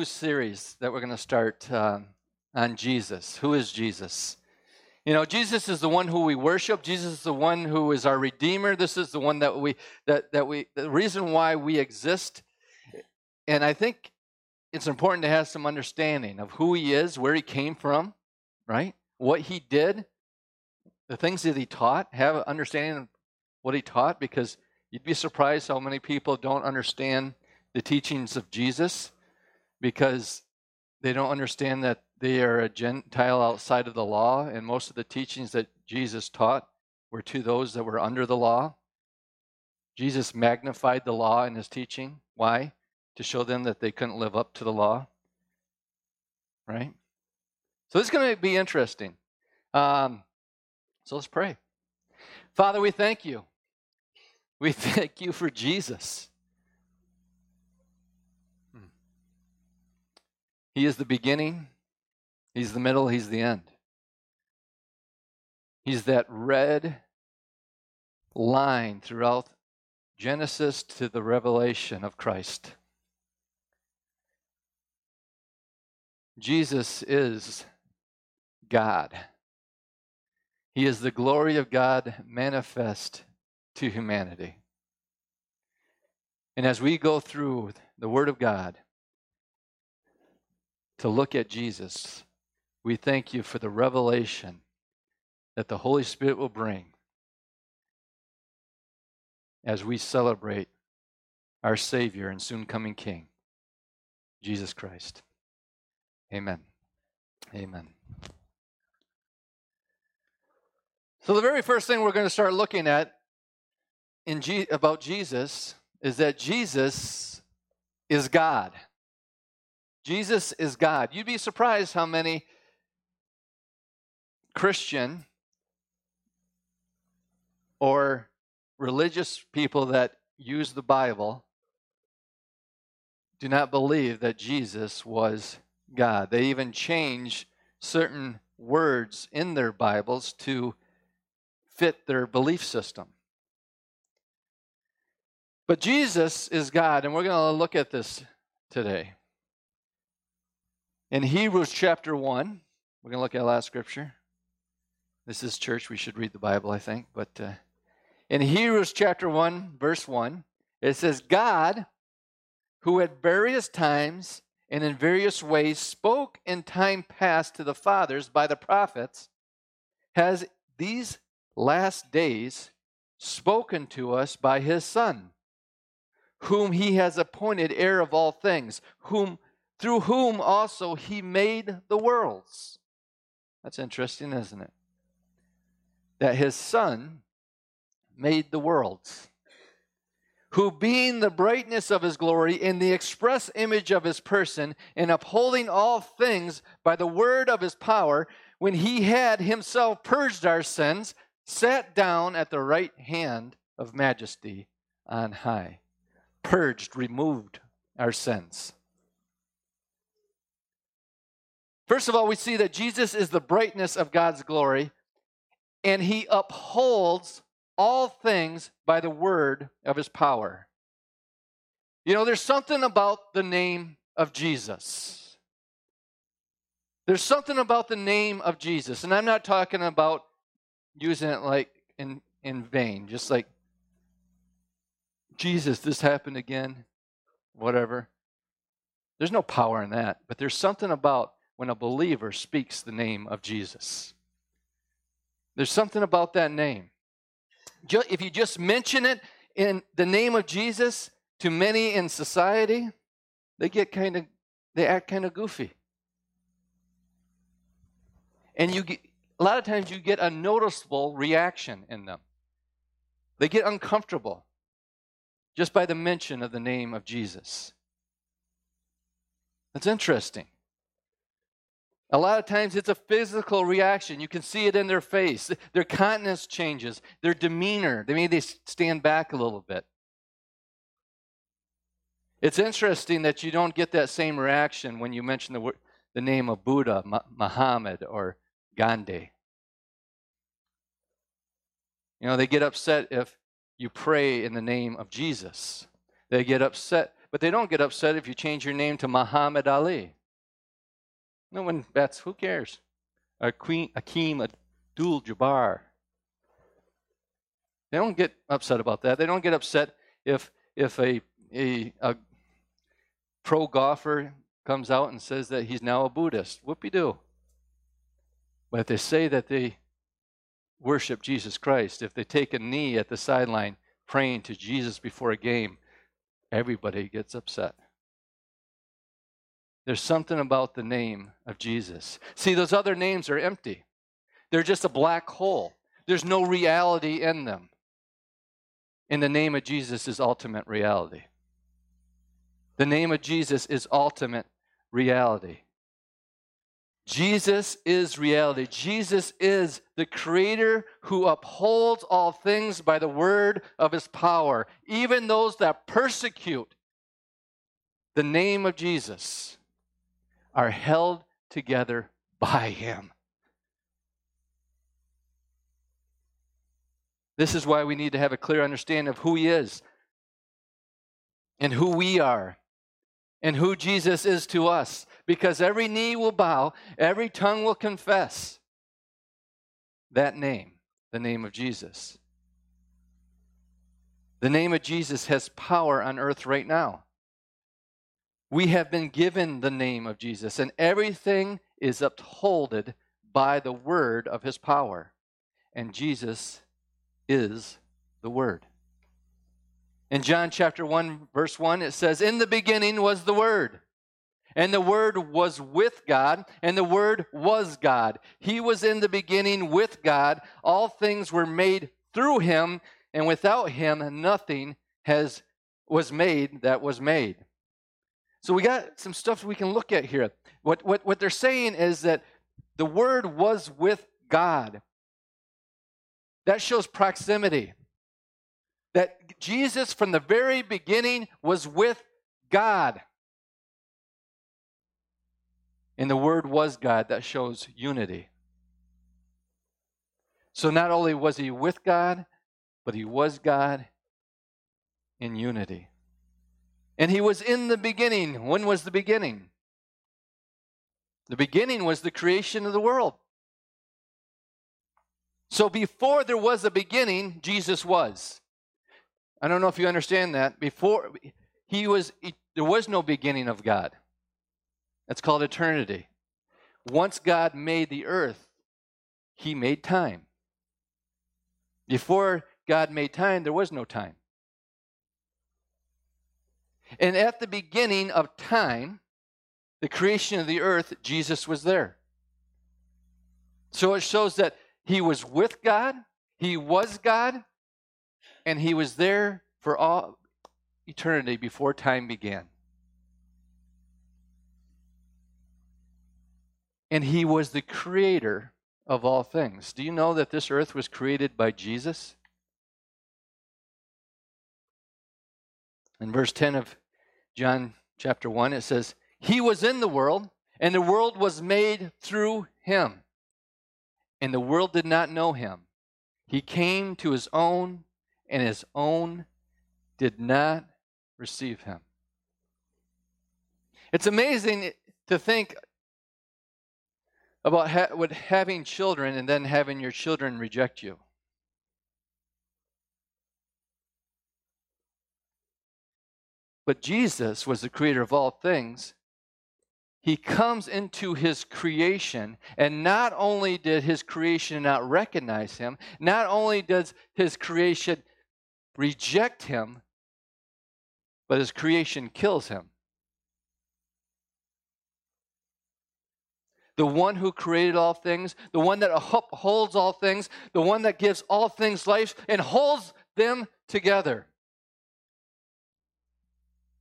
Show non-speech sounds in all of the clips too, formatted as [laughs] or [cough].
new series that we're going to start um, on Jesus. Who is Jesus? You know, Jesus is the one who we worship. Jesus is the one who is our redeemer. This is the one that we that that we the reason why we exist. And I think it's important to have some understanding of who he is, where he came from, right? What he did, the things that he taught, have an understanding of what he taught because you'd be surprised how many people don't understand the teachings of Jesus because they don't understand that they are a Gentile outside of the law, and most of the teachings that Jesus taught were to those that were under the law. Jesus magnified the law in his teaching. Why? To show them that they couldn't live up to the law. Right? So this is going to be interesting. Um, so let's pray. Father, we thank you. We [laughs] thank you for Jesus. He is the beginning, He's the middle, He's the end. He's that red line throughout Genesis to the revelation of Christ. Jesus is God. He is the glory of God manifest to humanity. And as we go through the Word of God, to look at Jesus, we thank you for the revelation that the Holy Spirit will bring as we celebrate our Savior and soon coming King, Jesus Christ. Amen. Amen. So, the very first thing we're going to start looking at in G- about Jesus is that Jesus is God. Jesus is God. You'd be surprised how many Christian or religious people that use the Bible do not believe that Jesus was God. They even change certain words in their Bibles to fit their belief system. But Jesus is God, and we're going to look at this today. In Hebrews chapter 1, we're going to look at last scripture. This is church. We should read the Bible, I think. But uh, in Hebrews chapter 1, verse 1, it says, God, who at various times and in various ways spoke in time past to the fathers by the prophets, has these last days spoken to us by his Son, whom he has appointed heir of all things, whom through whom also he made the worlds. That's interesting, isn't it? That his son made the worlds. Who, being the brightness of his glory, in the express image of his person, and upholding all things by the word of his power, when he had himself purged our sins, sat down at the right hand of majesty on high. Purged, removed our sins. First of all, we see that Jesus is the brightness of God's glory, and he upholds all things by the word of his power. You know, there's something about the name of Jesus. There's something about the name of Jesus, and I'm not talking about using it like in, in vain, just like Jesus, this happened again, whatever. There's no power in that, but there's something about when a believer speaks the name of Jesus. There's something about that name. If you just mention it in the name of Jesus to many in society, they get kind of, they act kind of goofy. And you get, a lot of times you get a noticeable reaction in them. They get uncomfortable just by the mention of the name of Jesus. That's interesting. A lot of times it's a physical reaction. You can see it in their face. Their countenance changes, their demeanor. They Maybe they stand back a little bit. It's interesting that you don't get that same reaction when you mention the, the name of Buddha, Muhammad, or Gandhi. You know, they get upset if you pray in the name of Jesus. They get upset but they don't get upset if you change your name to Muhammad Ali. No one bets. Who cares? Kareem Abdul Jabbar. They don't get upset about that. They don't get upset if if a a, a pro golfer comes out and says that he's now a Buddhist. Whoopie doo. But if they say that they worship Jesus Christ, if they take a knee at the sideline praying to Jesus before a game, everybody gets upset. There's something about the name of Jesus. See, those other names are empty, they're just a black hole. There's no reality in them. In the name of Jesus is ultimate reality. The name of Jesus is ultimate reality. Jesus is reality. Jesus is the creator who upholds all things by the word of his power. Even those that persecute the name of Jesus are held together by him. This is why we need to have a clear understanding of who he is and who we are and who Jesus is to us because every knee will bow, every tongue will confess that name, the name of Jesus. The name of Jesus has power on earth right now. We have been given the name of Jesus, and everything is upholded by the word of his power. And Jesus is the word. In John chapter 1, verse 1, it says, In the beginning was the Word, and the Word was with God, and the Word was God. He was in the beginning with God. All things were made through him, and without him nothing has was made that was made. So we got some stuff we can look at here. What, what, what they're saying is that the Word was with God. That shows proximity that Jesus, from the very beginning, was with God. And the Word was God. That shows unity. So not only was he with God, but he was God in unity. And he was in the beginning. When was the beginning? The beginning was the creation of the world. So before there was a beginning, Jesus was. I don't know if you understand that. Before he was there was no beginning of God. That's called eternity. Once God made the earth, he made time. Before God made time, there was no time. And at the beginning of time, the creation of the earth, Jesus was there. So it shows that he was with God, he was God, and he was there for all eternity before time began. And he was the creator of all things. Do you know that this earth was created by Jesus? In verse 10 of John chapter 1, it says, He was in the world, and the world was made through him. And the world did not know him. He came to his own, and his own did not receive him. It's amazing to think about ha- what having children and then having your children reject you. But Jesus was the creator of all things. He comes into his creation, and not only did his creation not recognize him, not only does his creation reject him, but his creation kills him. The one who created all things, the one that upholds all things, the one that gives all things life and holds them together.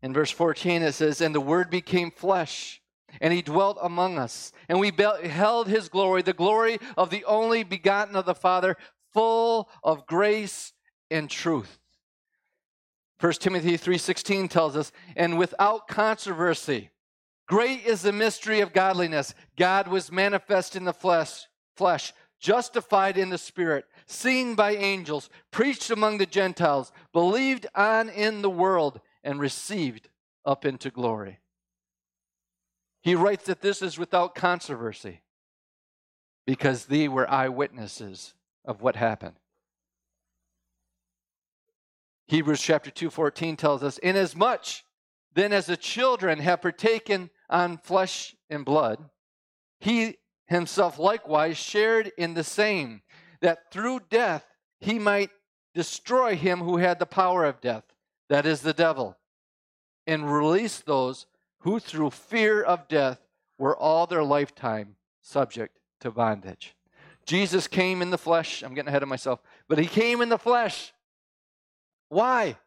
In verse 14, it says, And the Word became flesh, and he dwelt among us. And we beheld his glory, the glory of the only begotten of the Father, full of grace and truth. 1 Timothy 3:16 tells us, "And without controversy, great is the mystery of godliness. God was manifest in the flesh, flesh, justified in the spirit, seen by angels, preached among the Gentiles, believed on in the world, and received up into glory. He writes that this is without controversy because they were eyewitnesses of what happened. Hebrews chapter 2:14 tells us, "Inasmuch then as the children have partaken on flesh and blood, he himself likewise shared in the same, that through death he might destroy him who had the power of death, that is the devil, and release those who through fear of death were all their lifetime subject to bondage. Jesus came in the flesh. I'm getting ahead of myself, but he came in the flesh. Why?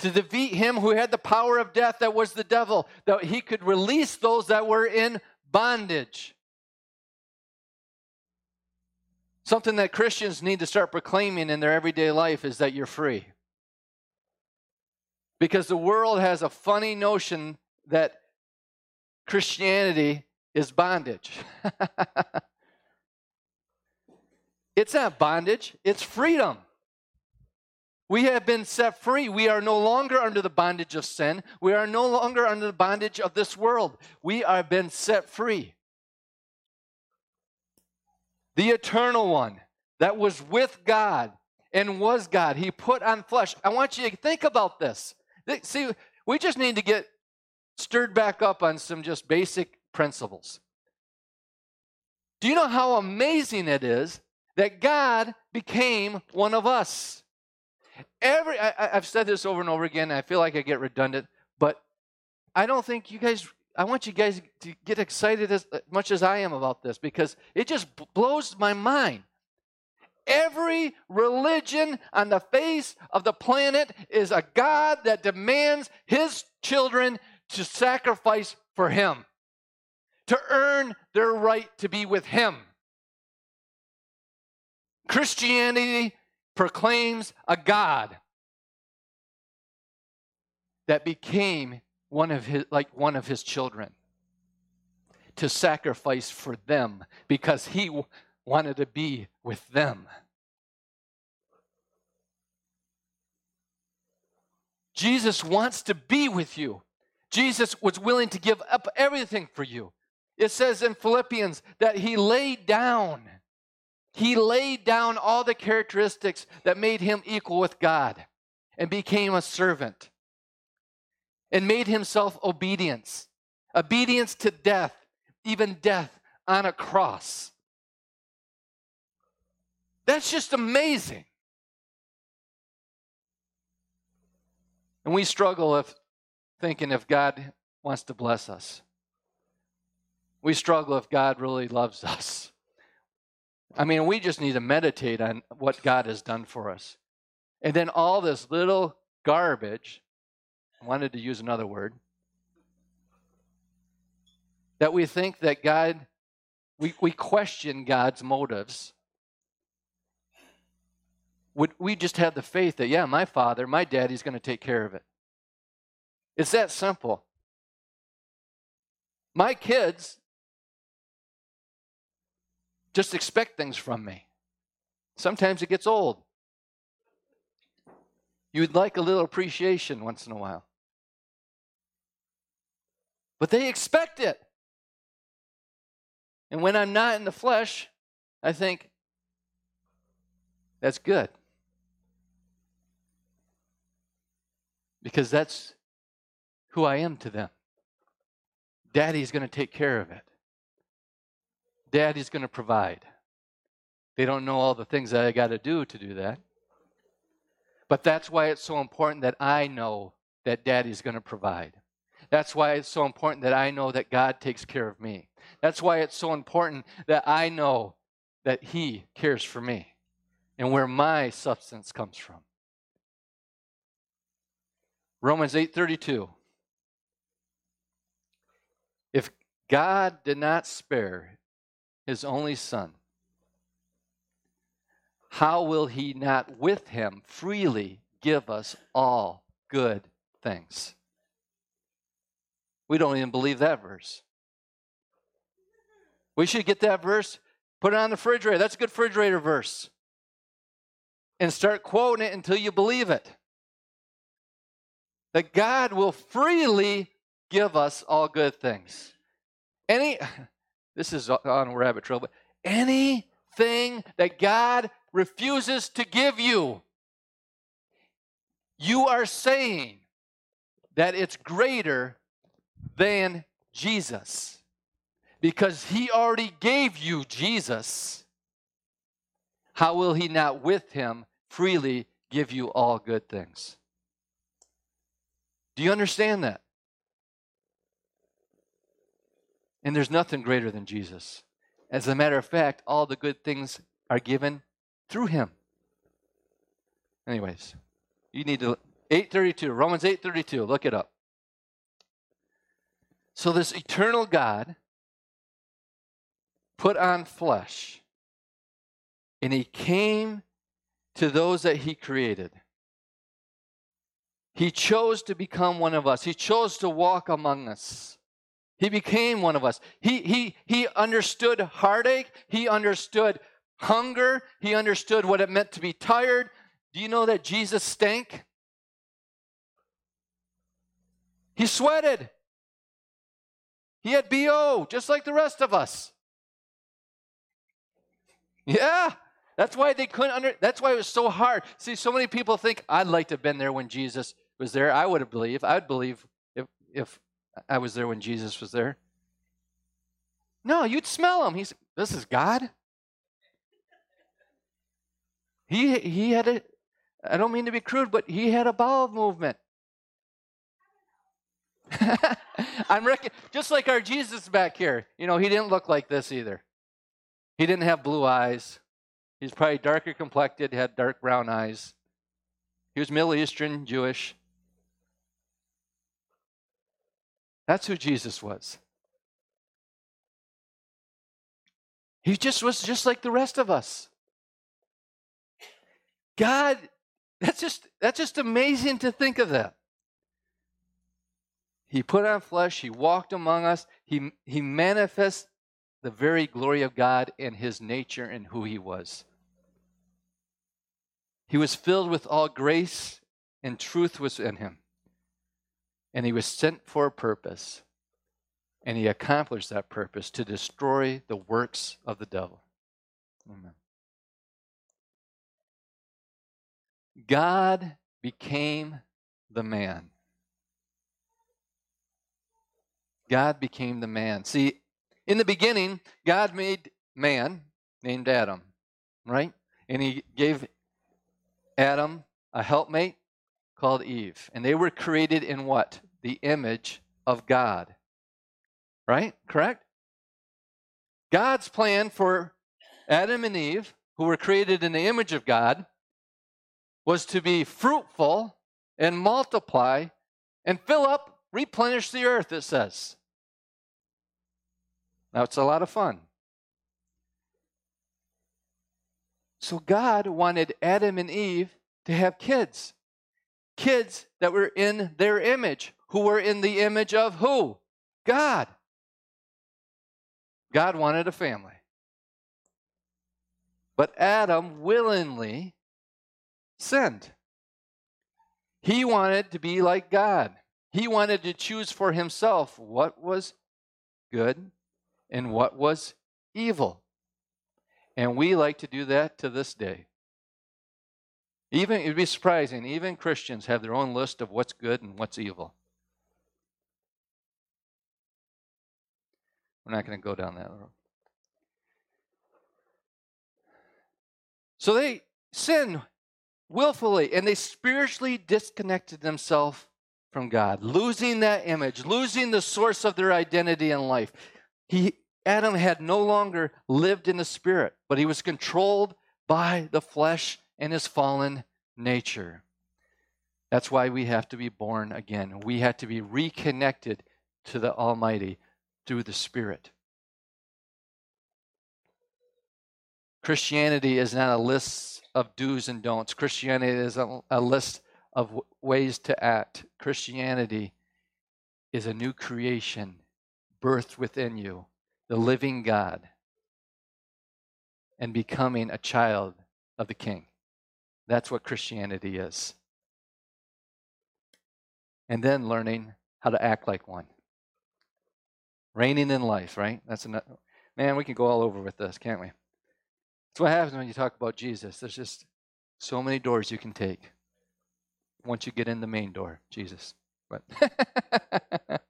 To defeat him who had the power of death, that was the devil, that he could release those that were in bondage. Something that Christians need to start proclaiming in their everyday life is that you're free. Because the world has a funny notion that Christianity is bondage. [laughs] it's not bondage, it's freedom. We have been set free. We are no longer under the bondage of sin. We are no longer under the bondage of this world. We have been set free. The eternal one that was with God and was God, he put on flesh. I want you to think about this. See, we just need to get stirred back up on some just basic principles. Do you know how amazing it is that God became one of us? Every I, have said this over and over again. I feel like I get redundant, but I don't think you guys. I want you guys to get excited as much as I am about this because it just blows my mind. Every religion on the face of the planet is a God that demands his children to sacrifice for him, to earn their right to be with him. Christianity proclaims a God that became one of his like one of his children to sacrifice for them because he wanted to be with them. Jesus wants to be with you. Jesus was willing to give up everything for you. It says in Philippians that he laid down he laid down all the characteristics that made him equal with God and became a servant and made himself obedience, obedience to death, even death on a cross. That's just amazing. And we struggle if thinking if God wants to bless us. We struggle if God really loves us. I mean, we just need to meditate on what God has done for us. And then all this little garbage, I wanted to use another word, that we think that God, we, we question God's motives. Would we just have the faith that, yeah, my father, my daddy's going to take care of it? It's that simple. My kids just expect things from me. Sometimes it gets old. You'd like a little appreciation once in a while. But they expect it. And when I'm not in the flesh, I think, that's good. Because that's who I am to them. Daddy's going to take care of it. Daddy's going to provide. They don't know all the things that I got to do to do that. But that's why it's so important that I know that Daddy's going to provide. That's why it's so important that I know that God takes care of me. That's why it's so important that I know that He cares for me and where my substance comes from. Romans 8:32 If God did not spare his only Son, how will he not with him freely give us all good things? We don't even believe that verse. We should get that verse, put it on the refrigerator. That's a good refrigerator verse. And start quoting it until you believe it. That God will freely give us all good things. Any, [laughs] this is on rabbit trail, but anything that God refuses to give you, you are saying that it's greater than Jesus because he already gave you Jesus. How will he not with him freely give you all good things? Do you understand that? And there's nothing greater than Jesus. As a matter of fact, all the good things are given through him. Anyways, you need to 832, Romans 832, look it up. So this eternal God put on flesh and he came to those that he created. He chose to become one of us. He chose to walk among us. He became one of us. He, he, he understood heartache. He understood hunger. He understood what it meant to be tired. Do you know that Jesus stank? He sweated. He had BO, just like the rest of us. Yeah, that's why they couldn't under. That's why it was so hard. See, so many people think I'd like to have been there when Jesus was there. I would have believed. I would believe if if I was there when Jesus was there. No, you'd smell him. He's this is God. He he had a I don't mean to be crude, but he had a bowel movement. [laughs] I'm reckon just like our Jesus back here. You know, he didn't look like this either. He didn't have blue eyes. He's probably darker complected, had dark brown eyes. He was Middle Eastern, Jewish. That's who Jesus was. He just was just like the rest of us. God, that's just that's just amazing to think of that. He put on flesh, he walked among us, he he manifests the very glory of God in his nature and who he was. He was filled with all grace and truth was in him and he was sent for a purpose. And he accomplished that purpose to destroy the works of the devil. Amen. God became the man. God became the man. See, in the beginning, God made man named Adam, right? And he gave Adam a helpmate called Eve. And they were created in what? The image of God. Right? Correct? God's plan for Adam and Eve, who were created in the image of God, was to be fruitful and multiply and fill up, replenish the earth, it says. Now, it's a lot of fun. So, God wanted Adam and Eve to have kids, kids that were in their image, who were in the image of who? God. God wanted a family. But Adam willingly sinned. He wanted to be like God. He wanted to choose for himself what was good and what was evil. And we like to do that to this day. Even it'd be surprising, even Christians have their own list of what's good and what's evil. We're not going to go down that road. So they sinned willfully and they spiritually disconnected themselves from God, losing that image, losing the source of their identity in life. He, Adam had no longer lived in the spirit, but he was controlled by the flesh and his fallen nature. That's why we have to be born again. We have to be reconnected to the Almighty through the Spirit. Christianity is not a list of do's and don'ts. Christianity is a, a list of w- ways to act. Christianity is a new creation birthed within you, the living God, and becoming a child of the King. That's what Christianity is. and then learning how to act like one. Reigning in life, right? That's enough. Man, we can go all over with this, can't we? That's what happens when you talk about Jesus. There's just so many doors you can take once you get in the main door, Jesus. But [laughs]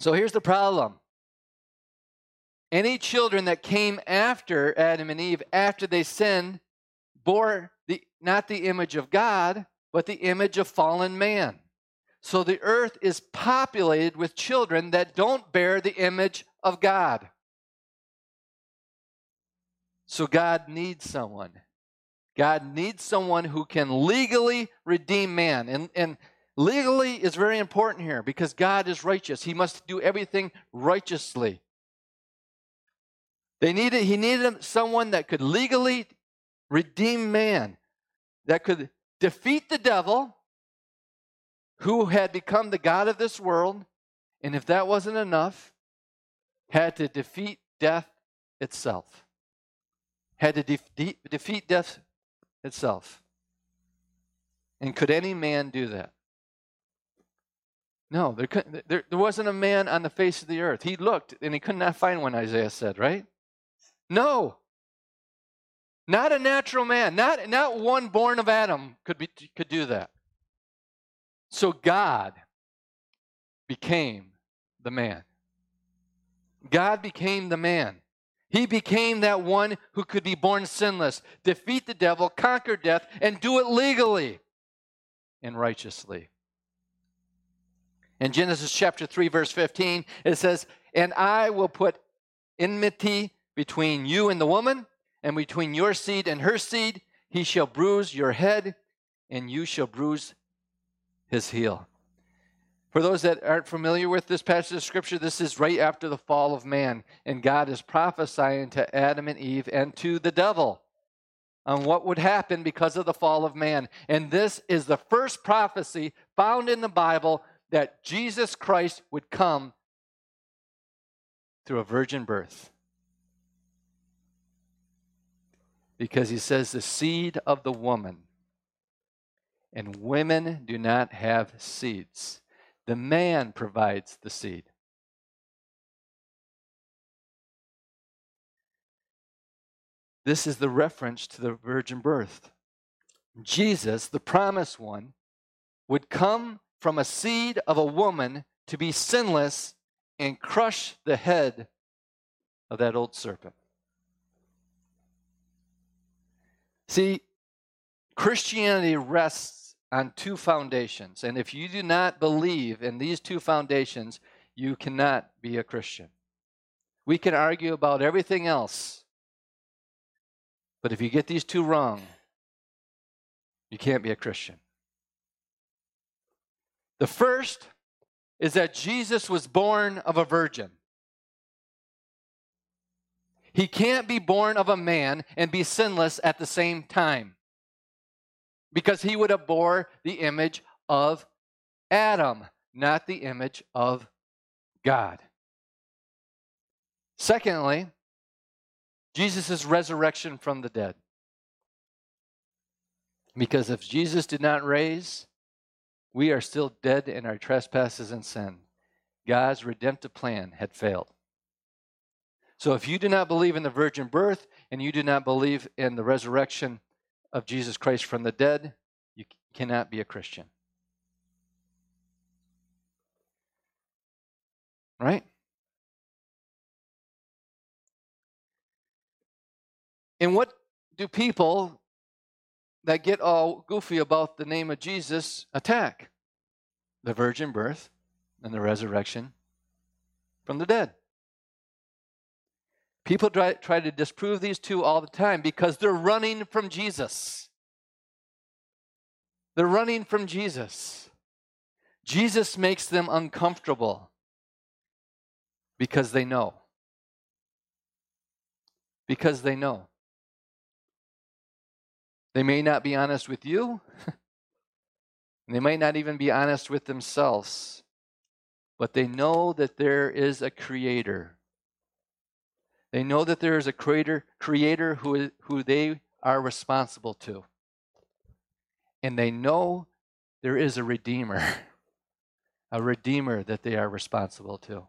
so here's the problem. Any children that came after Adam and Eve, after they sinned, bore the, not the image of God, but the image of fallen man. So the earth is populated with children that don't bear the image of God. So God needs someone. God needs someone who can legally redeem man. And, and legally is very important here because God is righteous. He must do everything righteously. They needed, he needed someone that could legally redeem man, that could defeat the devil who had become the God of this world, and if that wasn't enough, had to defeat death itself. Had to de- defeat death itself. And could any man do that? No, there, could, there, there wasn't a man on the face of the earth. He looked and he could not find one, Isaiah said, right? No. Not a natural man, not, not one born of Adam could, be, could do that. So God became the man. God became the man. He became that one who could be born sinless, defeat the devil, conquer death, and do it legally and righteously. In Genesis chapter 3, verse 15, it says, And I will put enmity between you and the woman, and between your seed and her seed. He shall bruise your head, and you shall bruise his heel. For those that aren't familiar with this passage of scripture, this is right after the fall of man, and God is prophesying to Adam and Eve and to the devil on what would happen because of the fall of man. And this is the first prophecy found in the Bible that Jesus Christ would come through a virgin birth. Because he says, the seed of the woman and women do not have seeds. The man provides the seed. This is the reference to the virgin birth. Jesus, the promised one, would come from a seed of a woman to be sinless and crush the head of that old serpent. See, Christianity rests on two foundations. And if you do not believe in these two foundations, you cannot be a Christian. We can argue about everything else, but if you get these two wrong, you can't be a Christian. The first is that Jesus was born of a virgin. He can't be born of a man and be sinless at the same time because he would bore the image of Adam, not the image of God. Secondly, Jesus' resurrection from the dead. Because if Jesus did not raise, we are still dead in our trespasses and sin. God's redemptive plan had failed. So if you do not believe in the virgin birth and you do not believe in the resurrection of Jesus Christ from the dead, you cannot be a Christian. Right? And what do people that get all goofy about the name of Jesus attack? The virgin birth and the resurrection from the dead. People try, try to disprove these two all the time because they're running from Jesus. They're running from Jesus. Jesus makes them uncomfortable because they know. Because they know. They may not be honest with you, [laughs] they might not even be honest with themselves, but they know that there is a creator they know that there is a creator, creator who, who they are responsible to. And they know there is a Redeemer, [laughs] a Redeemer that they are responsible to.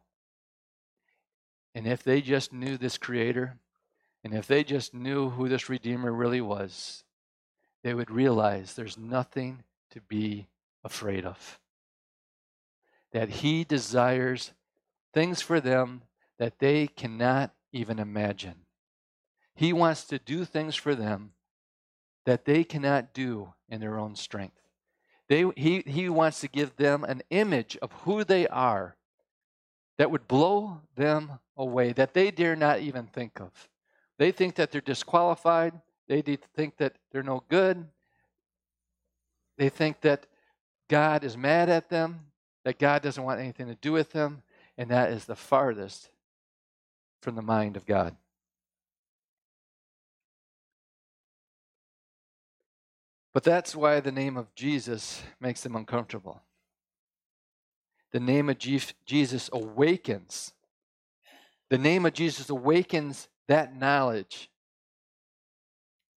And if they just knew this Creator, and if they just knew who this Redeemer really was, they would realize there's nothing to be afraid of. That He desires things for them that they cannot even imagine. He wants to do things for them that they cannot do in their own strength. They, he, he wants to give them an image of who they are that would blow them away, that they dare not even think of. They think that they're disqualified. They think that they're no good. They think that God is mad at them, that God doesn't want anything to do with them, and that is the farthest from the mind of God. But that's why the name of Jesus makes them uncomfortable. The name of Jesus awakens. The name of Jesus awakens that knowledge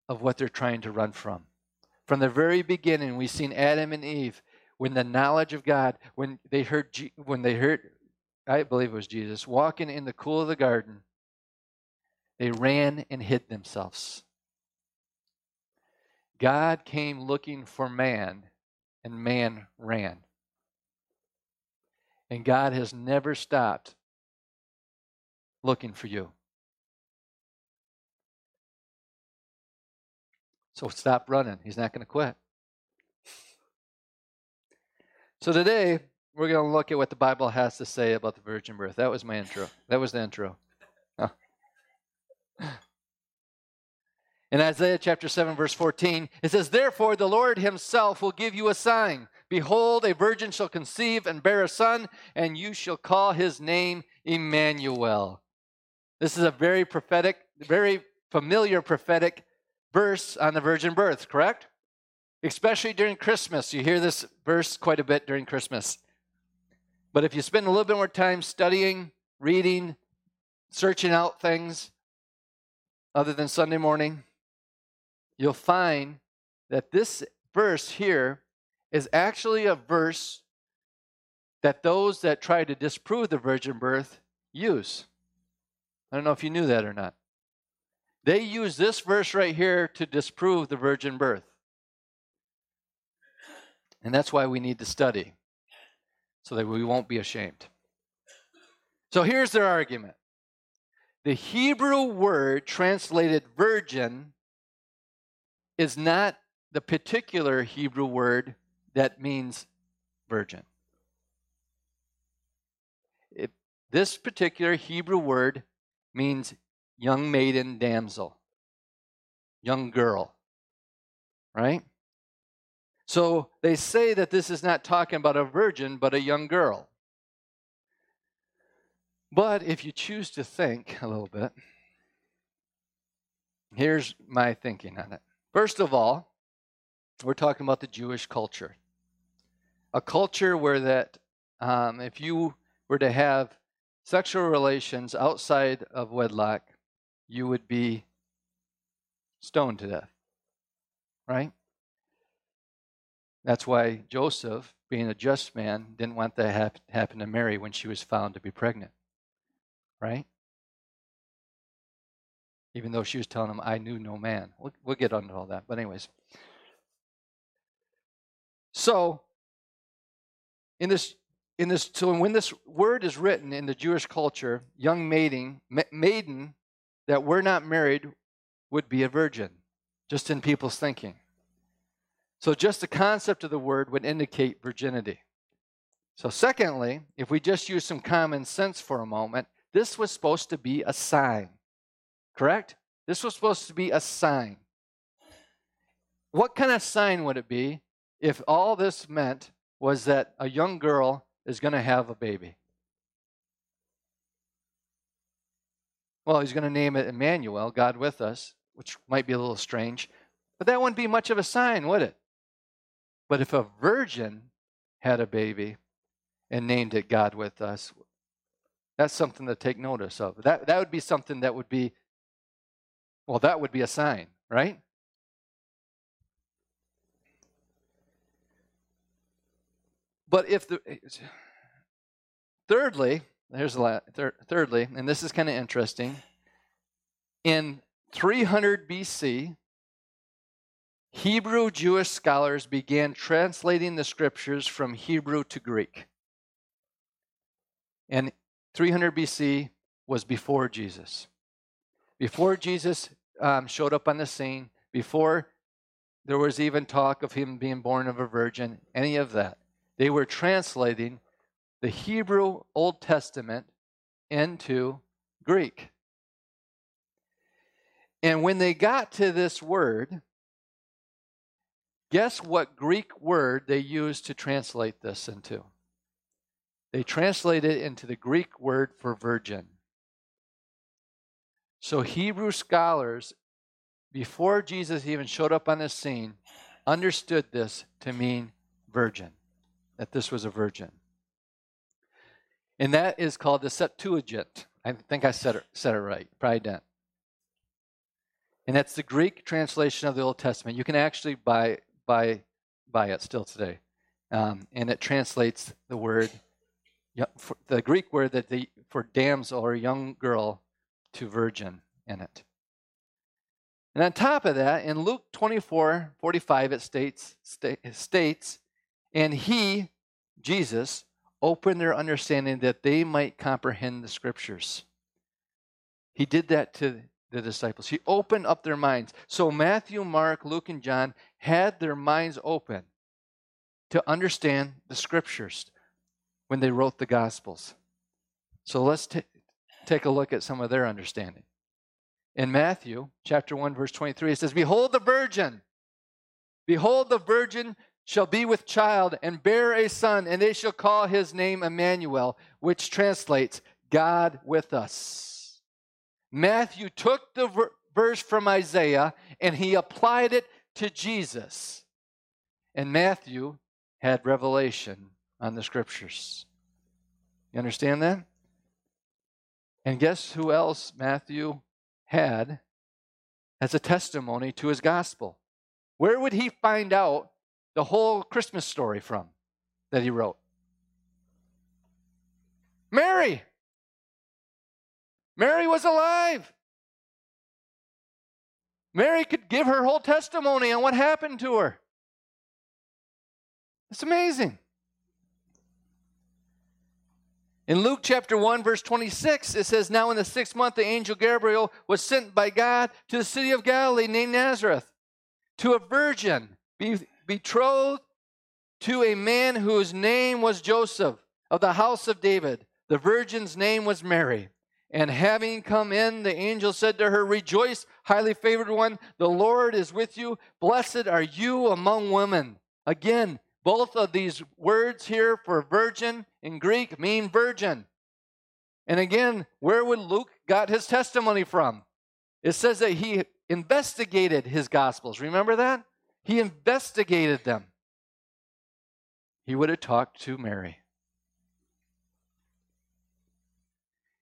of what they're trying to run from. From the very beginning, we've seen Adam and Eve when the knowledge of God, when they heard, when they heard, I believe it was Jesus, walking in the cool of the garden, they ran and hid themselves. God came looking for man, and man ran. And God has never stopped looking for you. So stop running. He's not going to quit. So today, we're going to look at what the Bible has to say about the virgin birth. That was my intro. That was the intro. In Isaiah chapter 7, verse 14, it says, Therefore the Lord himself will give you a sign. Behold, a virgin shall conceive and bear a son, and you shall call his name Emmanuel. This is a very prophetic, very familiar prophetic verse on the virgin birth, correct? Especially during Christmas. You hear this verse quite a bit during Christmas. But if you spend a little bit more time studying, reading, searching out things other than Sunday morning, you'll find that this verse here is actually a verse that those that try to disprove the virgin birth use. I don't know if you knew that or not. They use this verse right here to disprove the virgin birth. And that's why we need to study, so that we won't be ashamed. So here's their argument the Hebrew word translated virgin is not the particular Hebrew word that means virgin. It, this particular Hebrew word means young maiden damsel, young girl, right? So they say that this is not talking about a virgin, but a young girl. But if you choose to think a little bit, here's my thinking on it. First of all, we're talking about the Jewish culture. A culture where that um, if you were to have sexual relations outside of wedlock, you would be stoned to death. Right? That's why Joseph, being a just man, didn't want that to happen to Mary when she was found to be pregnant. Right? even though she was telling him, I knew no man. We'll, we'll get onto all that. But, anyways. So, in this, in this, so when this word is written in the Jewish culture, young maiden, maiden that were not married would be a virgin, just in people's thinking. So, just the concept of the word would indicate virginity. So, secondly, if we just use some common sense for a moment, this was supposed to be a sign. Correct? This was supposed to be a sign. What kind of sign would it be if all this meant was that a young girl is going to have a baby? Well, he's going to name it Emmanuel, God with us, which might be a little strange, but that wouldn't be much of a sign, would it? But if a virgin had a baby and named it God with us, that's something to take notice of. That, that would be something that would be well, that would be a sign, right? But if the thirdly, there's a lot, thir- thirdly, and this is kind of interesting. In 300 BC, Hebrew Jewish scholars began translating the scriptures from Hebrew to Greek. And 300 BC was before Jesus. Before Jesus um, showed up on the scene, before there was even talk of him being born of a virgin, any of that. They were translating the Hebrew Old Testament into Greek. And when they got to this word, guess what Greek word they used to translate this into? They translated it into the Greek word for virgin. So Hebrew scholars, before Jesus even showed up on the scene, understood this to mean virgin, that this was a virgin. And that is called the Septuagint. I think I said it, said it right. Probably didn't. And that's the Greek translation of the Old Testament. You can actually buy, buy, buy it still today. Um, and it translates the word, the Greek word that the, for damsel or young girl to virgin in it. And on top of that, in Luke 24 45, it states, states, and he, Jesus, opened their understanding that they might comprehend the scriptures. He did that to the disciples. He opened up their minds. So Matthew, Mark, Luke, and John had their minds open to understand the scriptures when they wrote the gospels. So let's t- take a look at some of their understanding. In Matthew chapter 1 verse 23 it says behold the virgin behold the virgin shall be with child and bear a son and they shall call his name Emmanuel which translates God with us. Matthew took the ver- verse from Isaiah and he applied it to Jesus. And Matthew had revelation on the scriptures. You understand that? And guess who else Matthew had as a testimony to his gospel? Where would he find out the whole Christmas story from that he wrote? Mary. Mary was alive. Mary could give her whole testimony on what happened to her. It's amazing. In Luke chapter 1, verse 26, it says, Now in the sixth month, the angel Gabriel was sent by God to the city of Galilee named Nazareth to a virgin betrothed to a man whose name was Joseph of the house of David. The virgin's name was Mary. And having come in, the angel said to her, Rejoice, highly favored one, the Lord is with you. Blessed are you among women. Again, both of these words here for virgin in Greek mean virgin. And again, where would Luke got his testimony from? It says that he investigated his gospels. Remember that? He investigated them. He would have talked to Mary.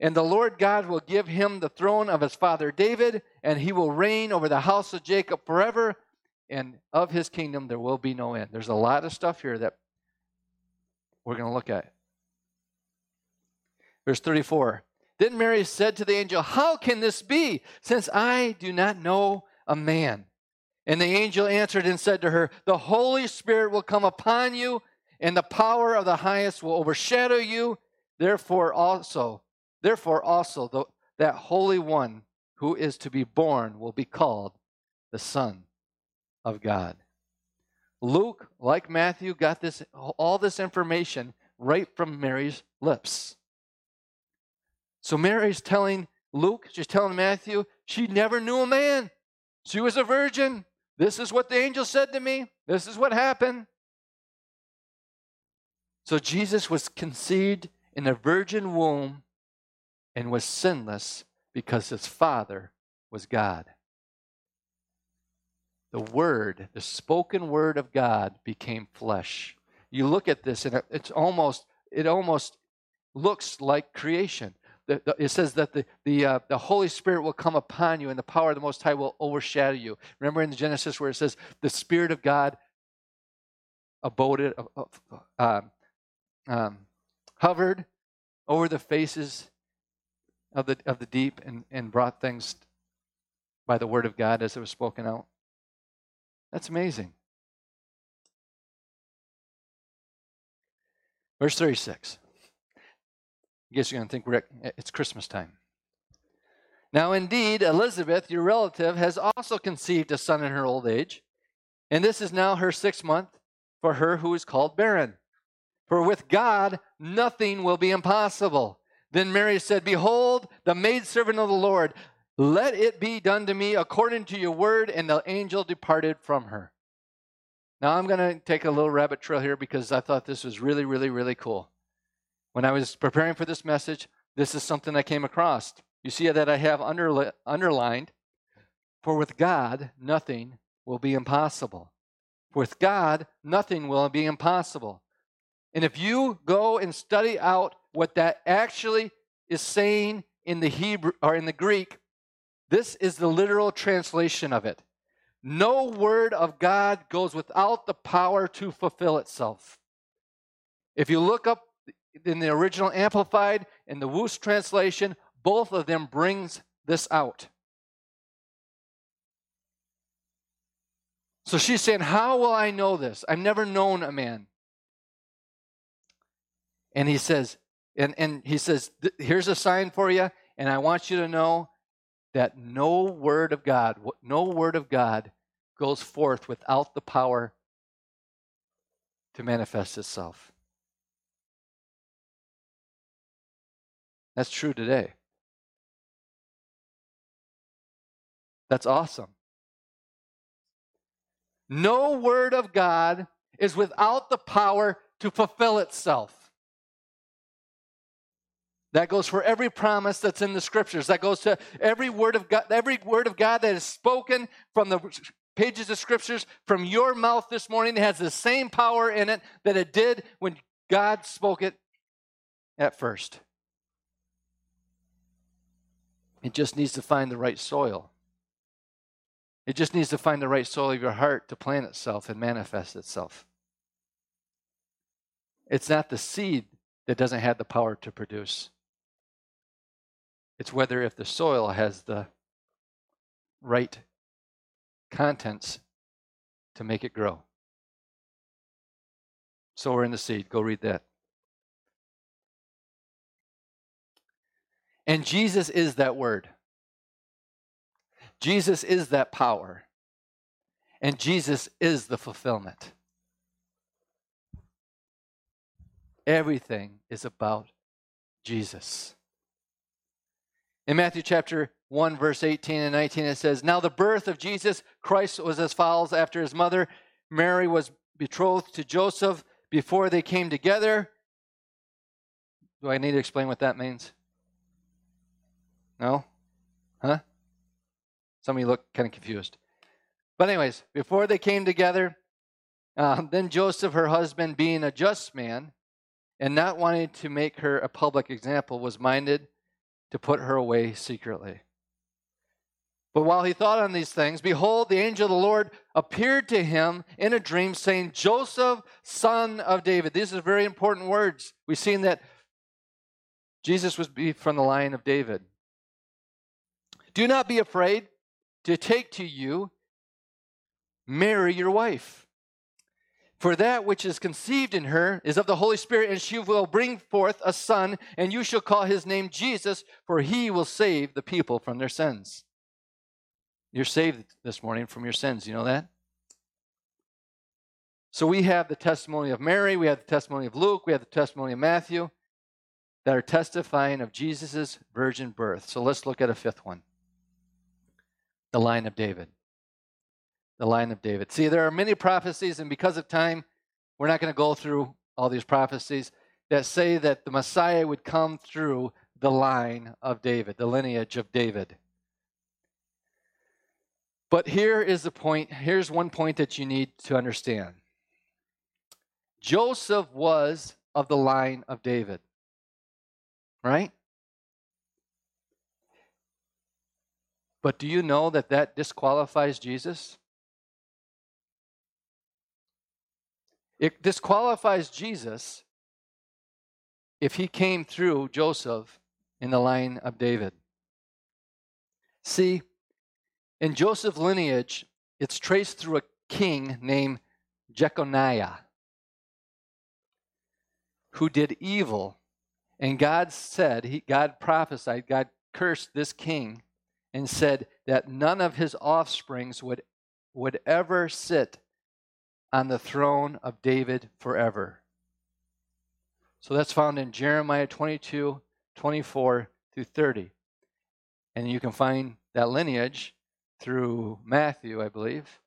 And the Lord God will give him the throne of his father David, and he will reign over the house of Jacob forever, and of his kingdom there will be no end. There's a lot of stuff here that we're going to look at. Verse 34 Then Mary said to the angel, How can this be, since I do not know a man? And the angel answered and said to her, The Holy Spirit will come upon you, and the power of the highest will overshadow you. Therefore also, therefore also the, that Holy One who is to be born will be called the Son of God. Luke, like Matthew, got this all this information right from Mary's lips. So Mary's telling Luke, she's telling Matthew, she never knew a man. She was a virgin. This is what the angel said to me. This is what happened. So Jesus was conceived in a virgin womb and was sinless because his Father was God. The Word, the spoken Word of God, became flesh. You look at this, and it's almost, it almost looks like creation. The, the, it says that the, the, uh, the Holy Spirit will come upon you and the power of the Most High will overshadow you. Remember in Genesis where it says the Spirit of God abode, uh, uh, um, hovered over the faces of the, of the deep and, and brought things by the word of God as it was spoken out. That's amazing. Verse 36. I guess you're going to think Rick, it's Christmas time. Now, indeed, Elizabeth, your relative, has also conceived a son in her old age, and this is now her sixth month for her who is called barren. For with God, nothing will be impossible. Then Mary said, Behold, the maidservant of the Lord, let it be done to me according to your word. And the angel departed from her. Now I'm going to take a little rabbit trail here because I thought this was really, really, really cool. When I was preparing for this message, this is something I came across. You see that I have underli- underlined, for with God, nothing will be impossible. With God, nothing will be impossible. And if you go and study out what that actually is saying in the Hebrew or in the Greek, this is the literal translation of it. No word of God goes without the power to fulfill itself. If you look up in the original Amplified and the Wuest translation, both of them brings this out. So she's saying, How will I know this? I've never known a man. And he says, and, and he says, here's a sign for you, and I want you to know that no word of God, no word of God goes forth without the power to manifest itself. That's true today. That's awesome. No word of God is without the power to fulfill itself. That goes for every promise that's in the scriptures. That goes to every word of God, every word of God that is spoken from the pages of scriptures from your mouth this morning has the same power in it that it did when God spoke it at first. It just needs to find the right soil. It just needs to find the right soil of your heart to plant itself and manifest itself. It's not the seed that doesn't have the power to produce. It's whether if the soil has the right contents to make it grow. Sower in the seed. Go read that. And Jesus is that word. Jesus is that power. And Jesus is the fulfillment. Everything is about Jesus. In Matthew chapter 1, verse 18 and 19, it says, Now the birth of Jesus Christ was as follows after his mother Mary was betrothed to Joseph before they came together. Do I need to explain what that means? No? Huh? Some of you look kind of confused. But, anyways, before they came together, um, then Joseph, her husband, being a just man and not wanting to make her a public example, was minded to put her away secretly. But while he thought on these things, behold, the angel of the Lord appeared to him in a dream, saying, Joseph, son of David. These are very important words. We've seen that Jesus was from the line of David. Do not be afraid to take to you Mary, your wife for that which is conceived in her is of the Holy Spirit, and she will bring forth a son, and you shall call his name Jesus, for he will save the people from their sins. You're saved this morning from your sins. You know that? So we have the testimony of Mary, we have the testimony of Luke, we have the testimony of Matthew that are testifying of Jesus' virgin birth. So let's look at a fifth one the line of David the line of David. See, there are many prophecies, and because of time, we're not going to go through all these prophecies that say that the Messiah would come through the line of David, the lineage of David. But here is the point. Here's one point that you need to understand Joseph was of the line of David, right? But do you know that that disqualifies Jesus? It disqualifies Jesus if he came through Joseph in the line of David. See, in Joseph's lineage, it's traced through a king named Jeconiah who did evil. And God said, he, God prophesied, God cursed this king and said that none of his offsprings would, would ever sit on the throne of David forever. So that's found in Jeremiah 22, 24 through 30. And you can find that lineage through Matthew, I believe.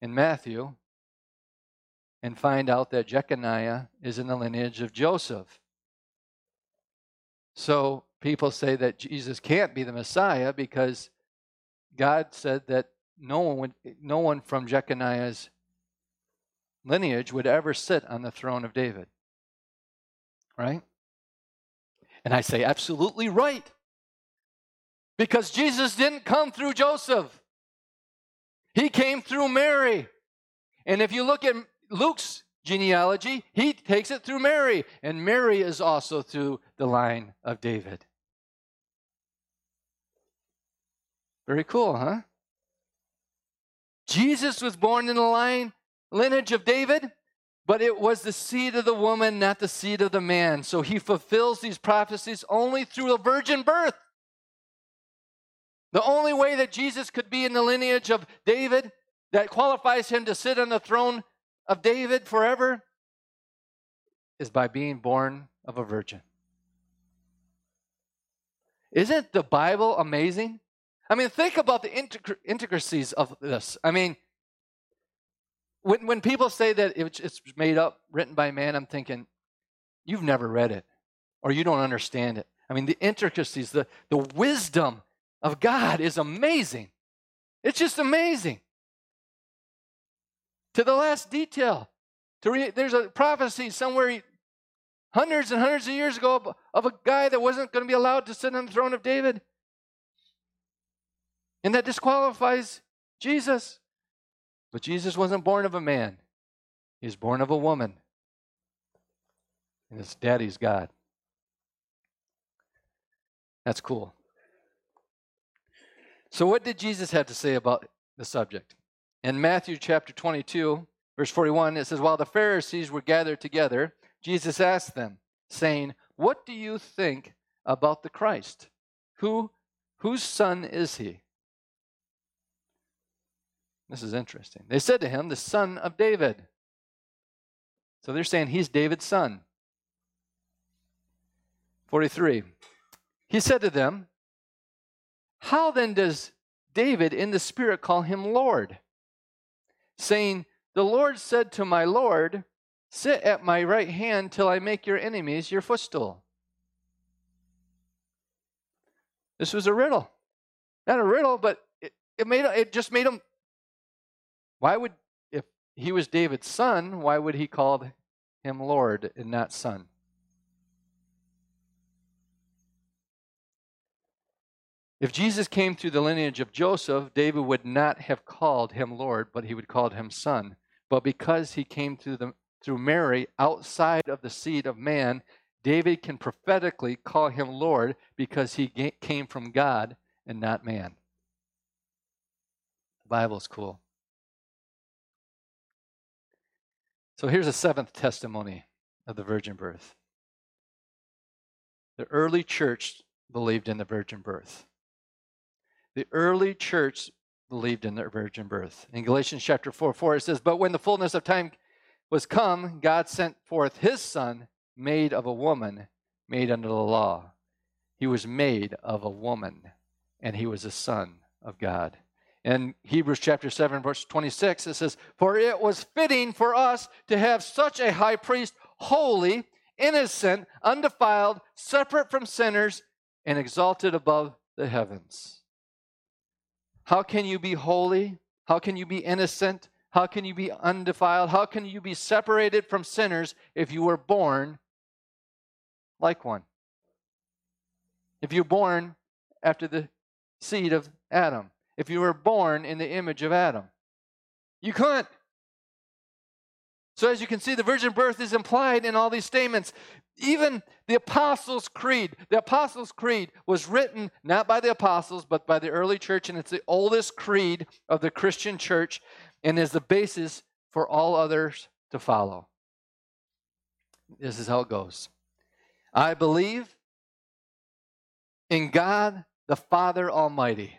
In Matthew, and find out that Jeconiah is in the lineage of Joseph. So people say that Jesus can't be the Messiah because God said that no one would, no one from Jeconiah's lineage would ever sit on the throne of David. Right? And I say absolutely right. Because Jesus didn't come through Joseph. He came through Mary. And if you look at Luke's genealogy, he takes it through Mary, and Mary is also through the line of David. Very cool, huh? Jesus was born in the line lineage of David, but it was the seed of the woman, not the seed of the man. So he fulfills these prophecies only through a virgin birth. The only way that Jesus could be in the lineage of David that qualifies him to sit on the throne of David forever is by being born of a virgin. Isn't the Bible amazing? I mean, think about the intricacies of this. I mean, when, when people say that it's made up, written by man, I'm thinking, you've never read it or you don't understand it. I mean, the intricacies, the, the wisdom of God is amazing. It's just amazing to the last detail. To re- there's a prophecy somewhere hundreds and hundreds of years ago of, of a guy that wasn't going to be allowed to sit on the throne of David. And that disqualifies Jesus. But Jesus wasn't born of a man, he was born of a woman. And his daddy's God. That's cool. So, what did Jesus have to say about the subject? In Matthew chapter 22, verse 41, it says, While the Pharisees were gathered together, Jesus asked them, saying, What do you think about the Christ? Who, whose son is he? This is interesting. They said to him, The son of David. So they're saying he's David's son. 43. He said to them, How then does David in the Spirit call him Lord? saying, The Lord said to my Lord, Sit at my right hand till I make your enemies your footstool. This was a riddle. Not a riddle, but it, it made it just made him why would if he was David's son, why would he call him Lord and not son? If Jesus came through the lineage of Joseph, David would not have called him Lord, but he would call him son. But because he came through, the, through Mary outside of the seed of man, David can prophetically call him Lord because he came from God and not man. The Bible's cool. So here's a seventh testimony of the virgin birth. The early church believed in the virgin birth. The early church believed in the virgin birth. In Galatians chapter 4 4, it says, But when the fullness of time was come, God sent forth his son, made of a woman, made under the law. He was made of a woman, and he was a son of God. In Hebrews chapter 7, verse 26, it says, For it was fitting for us to have such a high priest, holy innocent, undefiled, separate from sinners, and exalted above the heavens. How can you be holy? How can you be innocent? How can you be undefiled? How can you be separated from sinners if you were born like one? If you're born after the seed of Adam, if you were born in the image of Adam, you couldn't. So, as you can see, the virgin birth is implied in all these statements. Even the Apostles' Creed. The Apostles' Creed was written not by the apostles, but by the early church, and it's the oldest creed of the Christian church and is the basis for all others to follow. This is how it goes I believe in God the Father Almighty,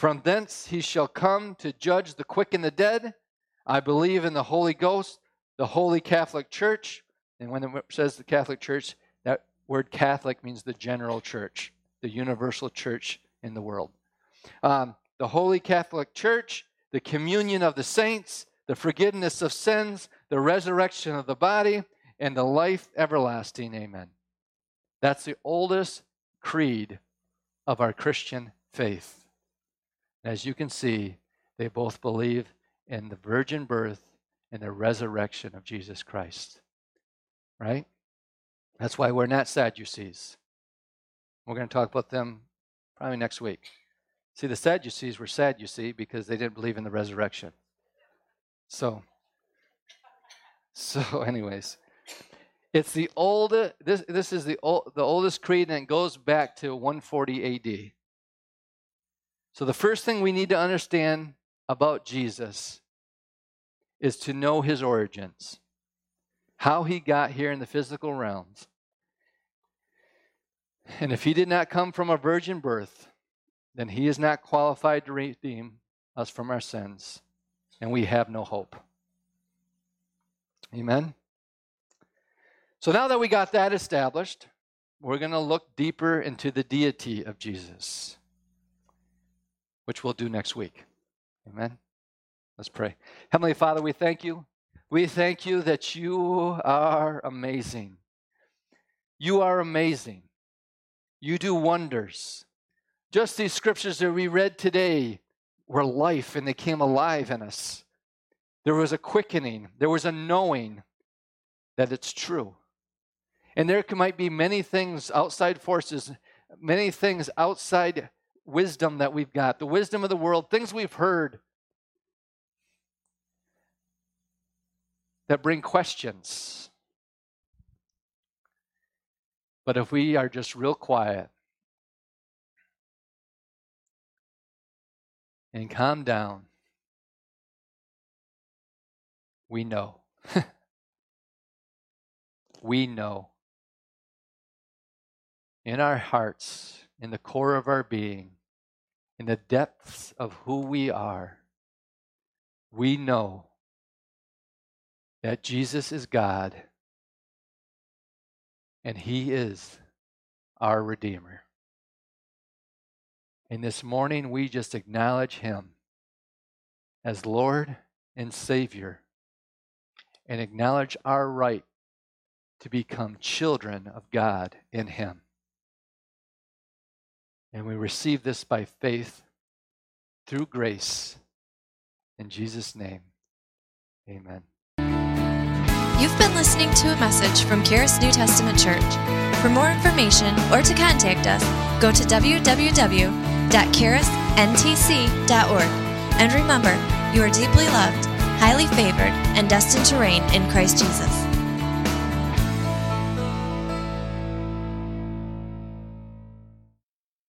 From thence he shall come to judge the quick and the dead. I believe in the Holy Ghost, the Holy Catholic Church. And when it says the Catholic Church, that word Catholic means the general church, the universal church in the world. Um, the Holy Catholic Church, the communion of the saints, the forgiveness of sins, the resurrection of the body, and the life everlasting. Amen. That's the oldest creed of our Christian faith. As you can see, they both believe in the virgin birth and the resurrection of Jesus Christ. Right? That's why we're not Sadducees. We're going to talk about them probably next week. See, the Sadducees were sad, you see, because they didn't believe in the resurrection. So, so, [laughs] anyways, it's the old. This this is the old, the oldest creed, and it goes back to 140 A.D. So the first thing we need to understand about Jesus is to know his origins, how he got here in the physical realms. And if he did not come from a virgin birth, then he is not qualified to redeem us from our sins, and we have no hope. Amen. So now that we got that established, we're going to look deeper into the deity of Jesus, which we'll do next week. Amen. Let's pray. Heavenly Father, we thank you. We thank you that you are amazing. You are amazing. You do wonders. Just these scriptures that we read today were life and they came alive in us. There was a quickening, there was a knowing that it's true. And there might be many things outside forces, many things outside wisdom that we've got, the wisdom of the world, things we've heard that bring questions. But if we are just real quiet and calm down, we know. [laughs] we know in our hearts, in the core of our being, in the depths of who we are, we know that Jesus is God and He is our Redeemer. And this morning, we just acknowledge Him as Lord and Savior and acknowledge our right to become children of God in Him. And we receive this by faith through grace. In Jesus' name, amen. You've been listening to a message from Charis New Testament Church. For more information or to contact us, go to www.charisntc.org. And remember, you are deeply loved, highly favored, and destined to reign in Christ Jesus.